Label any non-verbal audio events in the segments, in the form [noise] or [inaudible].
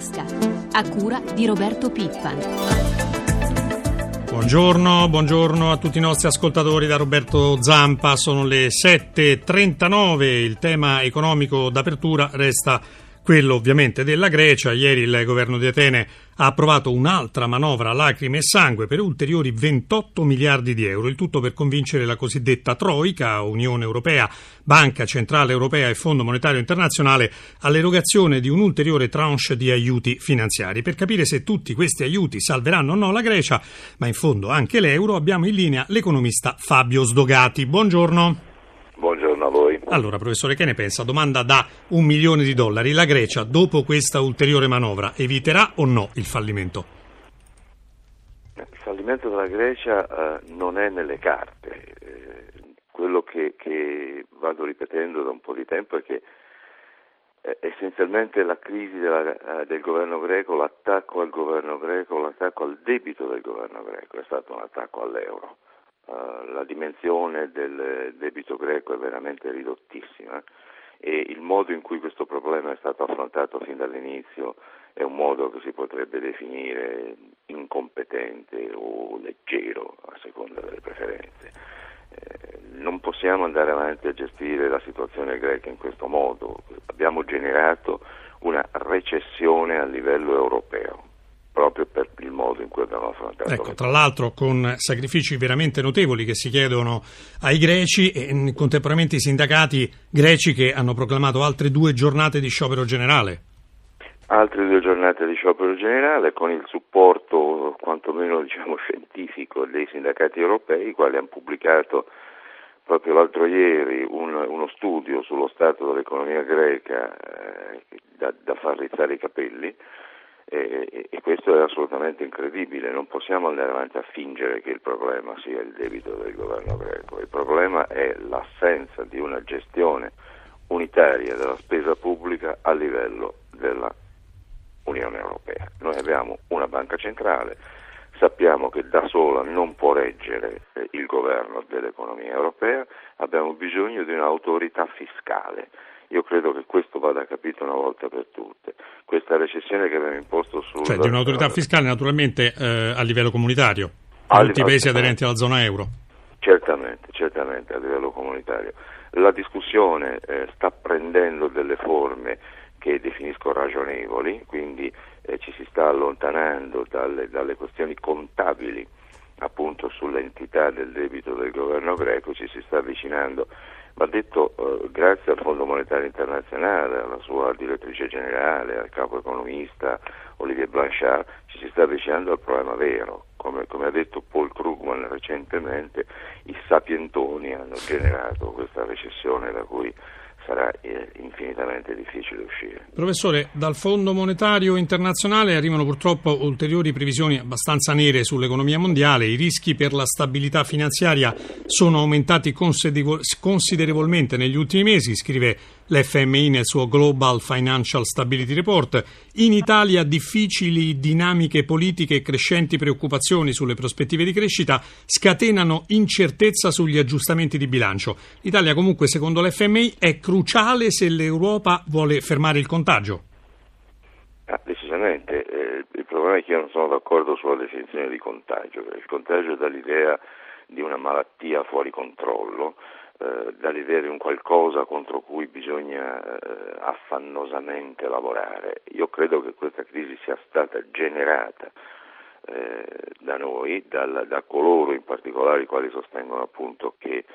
tasca, a cura di Roberto Pippan. Buongiorno, buongiorno a tutti i nostri ascoltatori da Roberto Zampa, sono le 7.39, il tema economico d'apertura resta quello ovviamente della Grecia. Ieri il governo di Atene ha approvato un'altra manovra lacrime e sangue per ulteriori 28 miliardi di euro, il tutto per convincere la cosiddetta Troica, Unione Europea, Banca Centrale Europea e Fondo Monetario Internazionale all'erogazione di un ulteriore tranche di aiuti finanziari. Per capire se tutti questi aiuti salveranno o no la Grecia, ma in fondo anche l'euro, abbiamo in linea l'economista Fabio Sdogati. Buongiorno. Buongiorno a voi. Allora, professore, che ne pensa? Domanda da un milione di dollari. La Grecia, dopo questa ulteriore manovra, eviterà o no il fallimento? Il fallimento della Grecia eh, non è nelle carte. Eh, quello che, che, vado ripetendo da un po' di tempo è che eh, essenzialmente la crisi della, eh, del governo greco, l'attacco al governo greco, l'attacco al debito del governo greco è stato un attacco all'euro uh, la dimensione del debito greco è veramente ridottissima e il modo in cui questo problema è stato affrontato fin dall'inizio è un modo che si potrebbe definire incompetente o leggero a seconda delle preferenze. Eh, non possiamo andare avanti a gestire la situazione greca in questo modo, abbiamo generato una recessione a livello europeo proprio per il modo in cui abbiamo affrontato. Ecco, tra l'altro con sacrifici veramente notevoli che si chiedono ai greci e contemporaneamente i sindacati greci che hanno proclamato altre due giornate di sciopero generale. Altre due giornate di sciopero generale con il supporto quantomeno diciamo, [laughs] scientifico dei sindacati europei, i quali hanno pubblicato proprio l'altro ieri un, uno studio sullo stato dell'economia greca eh, da, da far rizzare i capelli e, e, questo è assolutamente incredibile, non possiamo andare avanti a fingere che il problema sia il debito del governo greco, il problema è l'assenza di una gestione unitaria della spesa pubblica a livello della Unione Europea. Noi abbiamo una banca centrale, sappiamo che da sola non può reggere eh, il governo dell'economia europea, abbiamo bisogno di un'autorità fiscale io credo che questo vada capito una volta per tutte. Questa recessione che abbiamo imposto sul... Cioè di un'autorità fiscale naturalmente eh, a livello comunitario, a tutti i paesi aderenti alla zona euro. Certamente, certamente a livello comunitario. La discussione eh, sta prendendo delle forme che definisco ragionevoli, quindi eh, ci si sta allontanando dalle, dalle questioni contabili appunto sull'entità del debito del governo greco, ci si sta avvicinando Va detto eh, grazie al Fondo Monetario Internazionale, alla sua direttrice generale, al capo economista Olivier Blanchard, ci si sta avvicinando al problema vero. Come, come ha detto Paul Krugman recentemente, i sapientoni hanno generato questa recessione da cui sarà eh, infinitamente difficile uscire. Professore, dal Fondo Monetario Internazionale arrivano purtroppo ulteriori previsioni abbastanza nere sull'economia mondiale. I rischi per la stabilità finanziaria sono aumentati considerevolmente negli ultimi mesi, scrive l'FMI nel suo Global Financial Stability Report. In Italia difficili dinamiche politiche e crescenti preoccupazioni sulle prospettive di crescita scatenano incertezza sugli aggiustamenti di bilancio. L'Italia comunque, secondo l'FMI, è cruciale se l'Europa vuole fermare il contagio. Ah, decisamente, eh, il problema è che io non sono d'accordo sulla definizione di contagio, il contagio dà l'idea di una malattia fuori controllo, eh, dall'idea di un qualcosa contro cui bisogna eh, affannosamente lavorare. Io credo che questa crisi sia stata generata eh, da noi, dal, da coloro in particolare i quali sostengono appunto che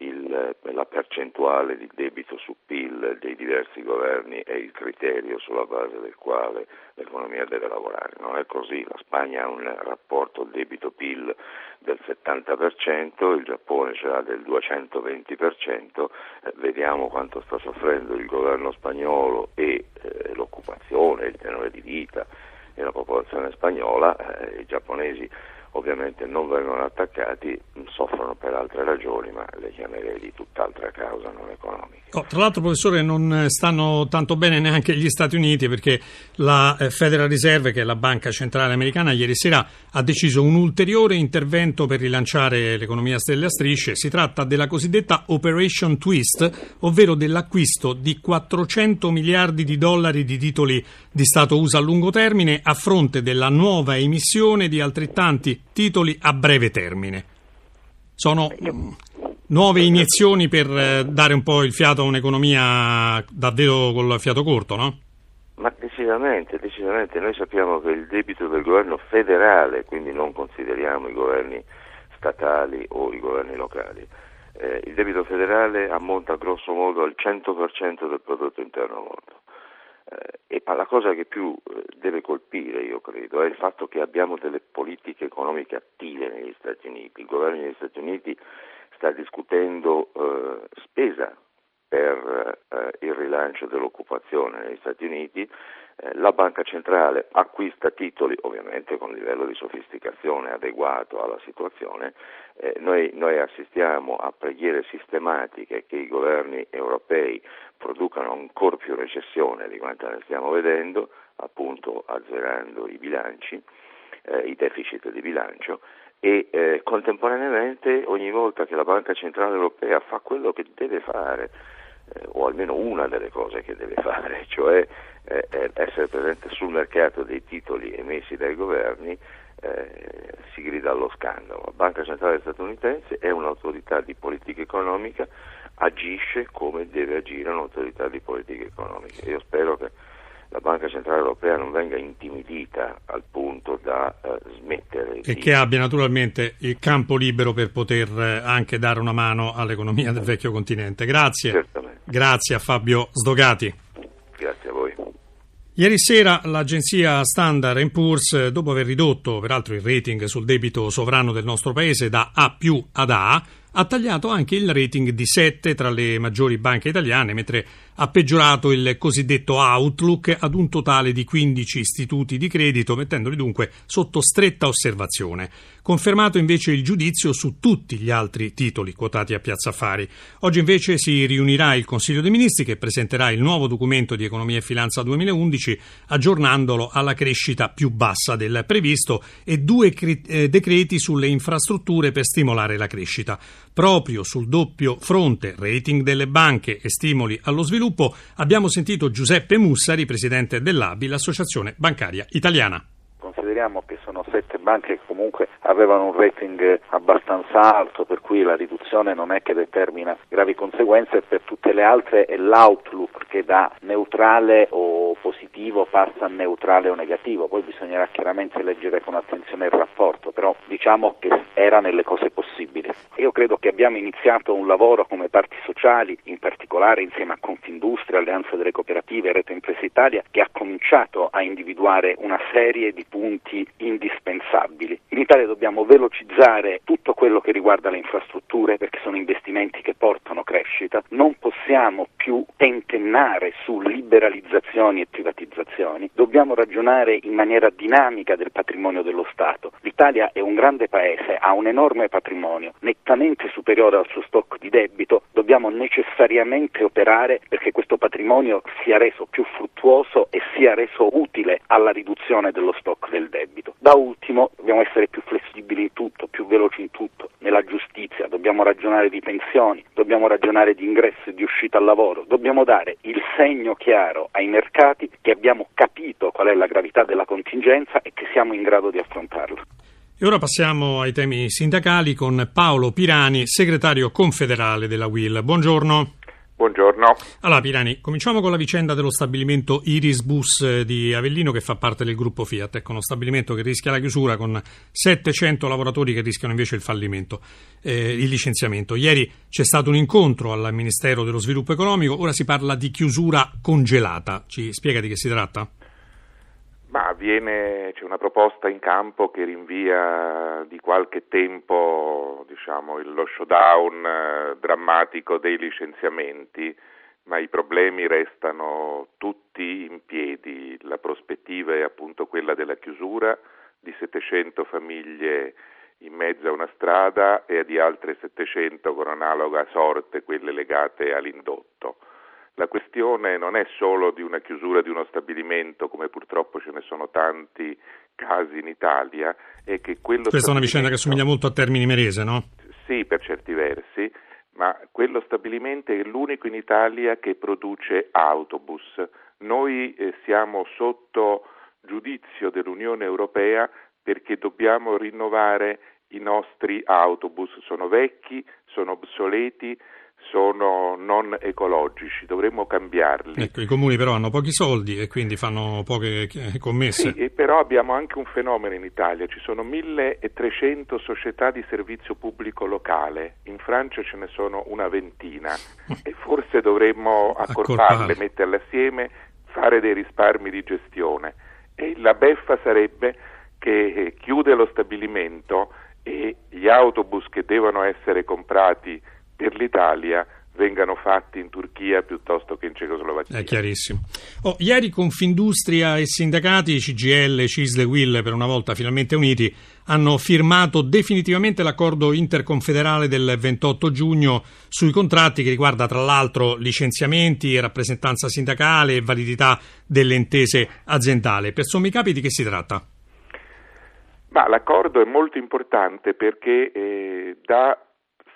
il, la percentuale di debito su PIL dei diversi governi è il criterio sulla base del quale l'economia deve lavorare. Non è così, la Spagna ha un rapporto debito-PIL del 70%, il Giappone ce l'ha del 220%, eh, vediamo quanto sta soffrendo il governo spagnolo e eh, l'occupazione, il tenore di vita e la popolazione spagnola, eh, i giapponesi ovviamente non vengono attaccati, soffrono per altre ragioni, ma le chiamerei di tutt'altra causa, non economica. Oh, tra l'altro, professore, non stanno tanto bene neanche gli Stati Uniti perché la eh, Federal Reserve, che è la banca centrale americana, ieri sera ha deciso un ulteriore intervento per rilanciare l'economia stelle a strisce. Si tratta della cosiddetta Operation Twist, ovvero dell'acquisto di 400 miliardi di dollari di titoli di Stato USA a lungo termine a fronte della nuova emissione di altrettanti titoli a breve termine. Sono nuove iniezioni per eh, dare un po' il fiato a un'economia davvero col fiato corto, no? Ma decisamente, decisamente. Noi sappiamo che il debito del governo federale, quindi non consideriamo i governi statali o i governi locali, eh, il debito federale ammonta grosso modo al 100% del prodotto interno lordo. Eh, e la cosa che più eh, deve colpire, io credo, è il fatto che abbiamo delle politiche economiche attive negli Stati Uniti. Il governo degli Stati Uniti sta discutendo eh, spesa per eh, il rilancio dell'occupazione negli Stati Uniti, eh, la banca centrale acquista titoli ovviamente con livello di sofisticazione adeguato alla situazione, eh, noi, noi, assistiamo a preghiere sistematiche che i governi europei producano ancora più recessione di quanto ne stiamo vedendo, appunto azzerando i bilanci, eh, i deficit di bilancio. E eh, contemporaneamente ogni volta che la Banca Centrale Europea fa quello che deve fare, eh, o almeno una delle cose che deve fare, [laughs] cioè eh, essere presente sul mercato dei titoli emessi dai governi, eh, si grida allo scandalo. La Banca Centrale statunitense è un'autorità di politica economica, agisce come deve agire un'autorità di politica economica. Io spero che la Banca Centrale Europea non venga intimidita al punto da eh, smettere. E di... che abbia naturalmente il campo libero per poter eh, anche dare una mano all'economia del vecchio continente. Grazie. Certamente. Grazie a Fabio Sdogati. Grazie a voi. Ieri sera l'agenzia Standard Poor's, dopo aver ridotto peraltro il rating sul debito sovrano del nostro paese da A più ad A, ha tagliato anche il rating di 7 tra le maggiori banche italiane, mentre ha peggiorato il cosiddetto outlook ad un totale di 15 istituti di credito, mettendoli dunque sotto stretta osservazione. Confermato invece il giudizio su tutti gli altri titoli quotati a Piazza Affari. Oggi invece si riunirà il Consiglio dei Ministri che presenterà il nuovo documento di economia e finanza 2011, aggiornandolo alla crescita più bassa del previsto e due eh, decreti sulle infrastrutture per stimolare la crescita. Proprio sul doppio fronte rating delle banche e stimoli allo sviluppo abbiamo sentito Giuseppe Mussari, presidente dell'ABI, l'Associazione Bancaria Italiana. Consideriamo che sono sette banche che comunque avevano un rating abbastanza alto, per cui la riduzione non è che determina gravi conseguenze, per tutte le altre è l'outlook che da neutrale o positivo passa a neutrale o negativo, poi bisognerà chiaramente leggere con attenzione il rapporto, però diciamo che era nelle cose possibili. Io credo che abbiamo iniziato un lavoro come parti sociali, in particolare insieme a Confindustria, Alleanza delle Cooperative, Rete Impresa Italia, che ha cominciato a individuare una serie di punti indispensabili. In Italia dobbiamo velocizzare tutto quello che riguarda le infrastrutture perché sono investimenti che portano crescita, non possiamo più tentennare su liberalizzazioni e privatizzazioni, dobbiamo ragionare in maniera dinamica del patrimonio dello Stato. L'Italia è un grande paese, ha un enorme patrimonio, nettamente superiore al suo stock di debito, dobbiamo necessariamente operare perché questo patrimonio sia reso più fruttuoso e sia reso utile alla riduzione dello stock del debito. Da ultimo dobbiamo essere più flessibili in tutto, più veloci in tutto, nella giustizia, dobbiamo ragionare di pensioni, dobbiamo ragionare di ingresso e di uscita al lavoro, dobbiamo dare il segno chiaro ai mercati che abbiamo capito qual è la gravità della contingenza e che siamo in grado di affrontarla. E ora passiamo ai temi sindacali con Paolo Pirani, segretario confederale della WIL. Buongiorno. Buongiorno. Allora Pirani, cominciamo con la vicenda dello stabilimento Iris Bus di Avellino che fa parte del gruppo Fiat, ecco uno stabilimento che rischia la chiusura con 700 lavoratori che rischiano invece il fallimento, eh, il licenziamento. Ieri c'è stato un incontro al Ministero dello Sviluppo Economico, ora si parla di chiusura congelata. Ci spiega di che si tratta? Ma viene, c'è una proposta in campo che rinvia di qualche tempo diciamo, lo showdown eh, drammatico dei licenziamenti, ma i problemi restano tutti in piedi. La prospettiva è appunto quella della chiusura di 700 famiglie in mezzo a una strada e di altre 700 con analoga sorte, quelle legate all'indotto. La questione non è solo di una chiusura di uno stabilimento, come purtroppo ce ne sono tanti casi in Italia, è che quello Questa è una vicenda che somiglia molto a Termini Merese, no? Sì, per certi versi, ma quello stabilimento è l'unico in Italia che produce autobus. Noi eh, siamo sotto giudizio dell'Unione Europea perché dobbiamo rinnovare i nostri autobus, sono vecchi, sono obsoleti, sono non ecologici, dovremmo cambiarli. Ecco, i comuni però hanno pochi soldi e quindi fanno poche commesse. Sì, però abbiamo anche un fenomeno in Italia, ci sono 1300 società di servizio pubblico locale, in Francia ce ne sono una ventina [laughs] e forse dovremmo accorparle, metterle assieme, fare dei risparmi di gestione e la beffa sarebbe che chiude lo stabilimento e gli autobus che devono essere comprati per l'Italia vengano fatti in Turchia piuttosto che in Cecoslovacchia. È chiarissimo. Oh, ieri Confindustria e sindacati, CGL, CISL e WIL, per una volta finalmente uniti, hanno firmato definitivamente l'accordo interconfederale del 28 giugno sui contratti che riguarda tra l'altro licenziamenti, rappresentanza sindacale e validità delle intese aziendali. Per sommi capi di che si tratta? Ma l'accordo è molto importante perché eh, dà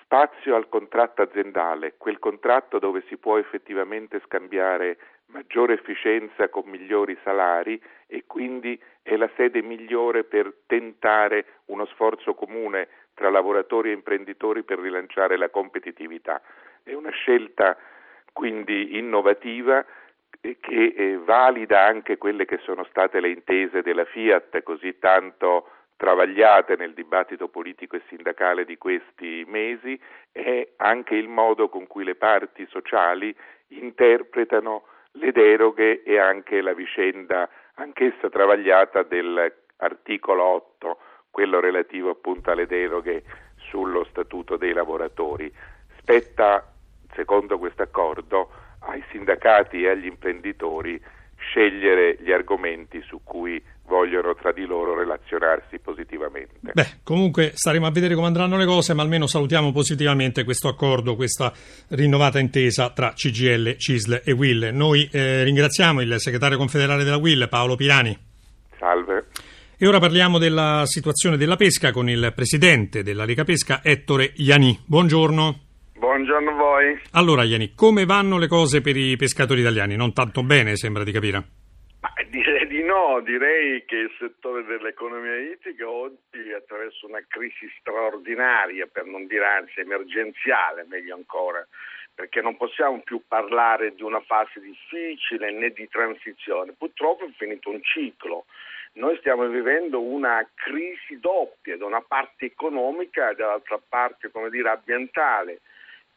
spazio al contratto aziendale, quel contratto dove si può effettivamente scambiare maggiore efficienza con migliori salari e quindi è la sede migliore per tentare uno sforzo comune tra lavoratori e imprenditori per rilanciare la competitività. È una scelta quindi innovativa che eh, valida anche quelle che sono state le intese della Fiat così tanto travagliate nel dibattito politico e sindacale di questi mesi è anche il modo con cui le parti sociali interpretano le deroghe e anche la vicenda anch'essa travagliata dell'articolo 8, quello relativo appunto alle deroghe sullo statuto dei lavoratori. Spetta, secondo questo accordo, ai sindacati e agli imprenditori scegliere gli argomenti su cui vogliono tra di loro relazionarsi positivamente. Beh, comunque staremo a vedere come andranno le cose, ma almeno salutiamo positivamente questo accordo, questa rinnovata intesa tra CGL, CISL e WIL. Noi eh, ringraziamo il segretario confederale della WIL, Paolo Pirani. Salve. E ora parliamo della situazione della pesca con il presidente della Lega Pesca, Ettore Iani. Buongiorno. Buongiorno a voi. Allora, Iani, come vanno le cose per i pescatori italiani? Non tanto bene, sembra di capire. Ma direi di no, direi che il settore dell'economia ittica oggi attraverso una crisi straordinaria, per non dire anzi emergenziale, meglio ancora, perché non possiamo più parlare di una fase difficile né di transizione. Purtroppo è finito un ciclo. Noi stiamo vivendo una crisi doppia, da una parte economica e dall'altra parte, come dire, ambientale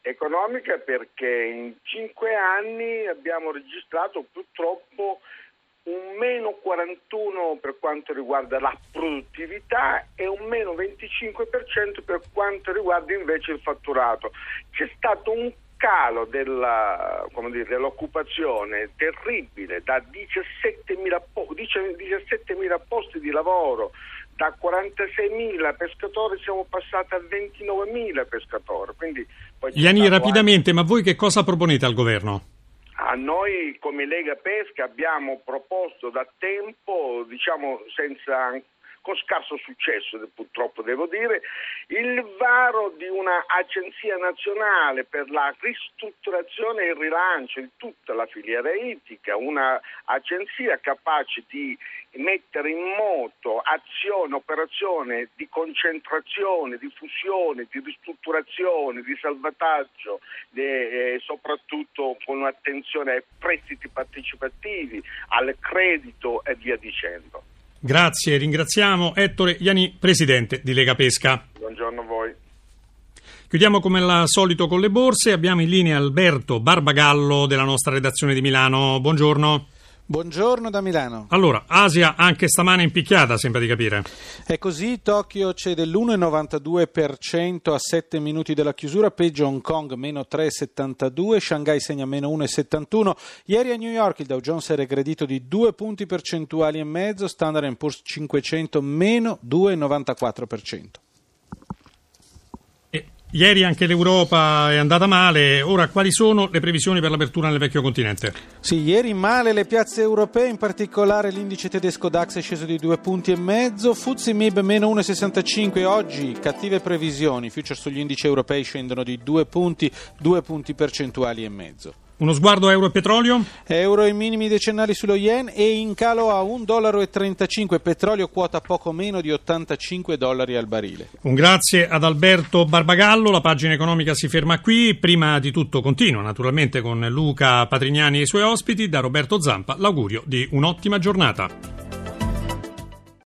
economica perché in cinque anni abbiamo registrato purtroppo un meno 41 per quanto riguarda la produttività e un meno 25% per quanto riguarda invece il fatturato. C'è stato un calo della, dire, dell'occupazione terribile da 17.000, po- 17.000 posti di lavoro da 46.000 pescatori siamo passati a 29.000 pescatori. Quindi Iani, rapidamente, anche... ma voi che cosa proponete al governo? A noi come Lega Pesca abbiamo proposto da tempo, diciamo senza con scarso successo purtroppo devo dire, il varo di un'agenzia nazionale per la ristrutturazione e il rilancio di tutta la filiera ittica, un'agenzia capace di mettere in moto azione, operazione di concentrazione, di fusione, di ristrutturazione, di salvataggio, eh, soprattutto con un'attenzione ai prestiti partecipativi, al credito e via dicendo. Grazie, ringraziamo Ettore Iani, presidente di Lega Pesca. Buongiorno a voi. Chiudiamo come al solito con le borse. Abbiamo in linea Alberto Barbagallo della nostra redazione di Milano. Buongiorno. Buongiorno da Milano. Allora, Asia anche stamane in picchiata, sembra di capire. È così, Tokyo cede l'1,92% a 7 minuti dalla chiusura, peggio Hong Kong meno 3,72, Shanghai segna meno 1,71. Ieri a New York il Dow Jones è regredito di 2 punti percentuali e mezzo, Standard Poor's 500 meno 2,94%. Ieri anche l'Europa è andata male, ora quali sono le previsioni per l'apertura nel vecchio continente? Sì, ieri male le piazze europee, in particolare l'indice tedesco DAX è sceso di due punti e mezzo, Fuzzi Mib meno 1,65, oggi cattive previsioni, futures sugli indici europei scendono di due punti, due punti percentuali e mezzo. Uno sguardo a euro e petrolio? Euro ai minimi decennali sullo yen e in calo a 1,35 dollaro, petrolio quota poco meno di 85 dollari al barile. Un grazie ad Alberto Barbagallo, la pagina economica si ferma qui, prima di tutto continua naturalmente con Luca Patrignani e i suoi ospiti, da Roberto Zampa l'augurio di un'ottima giornata.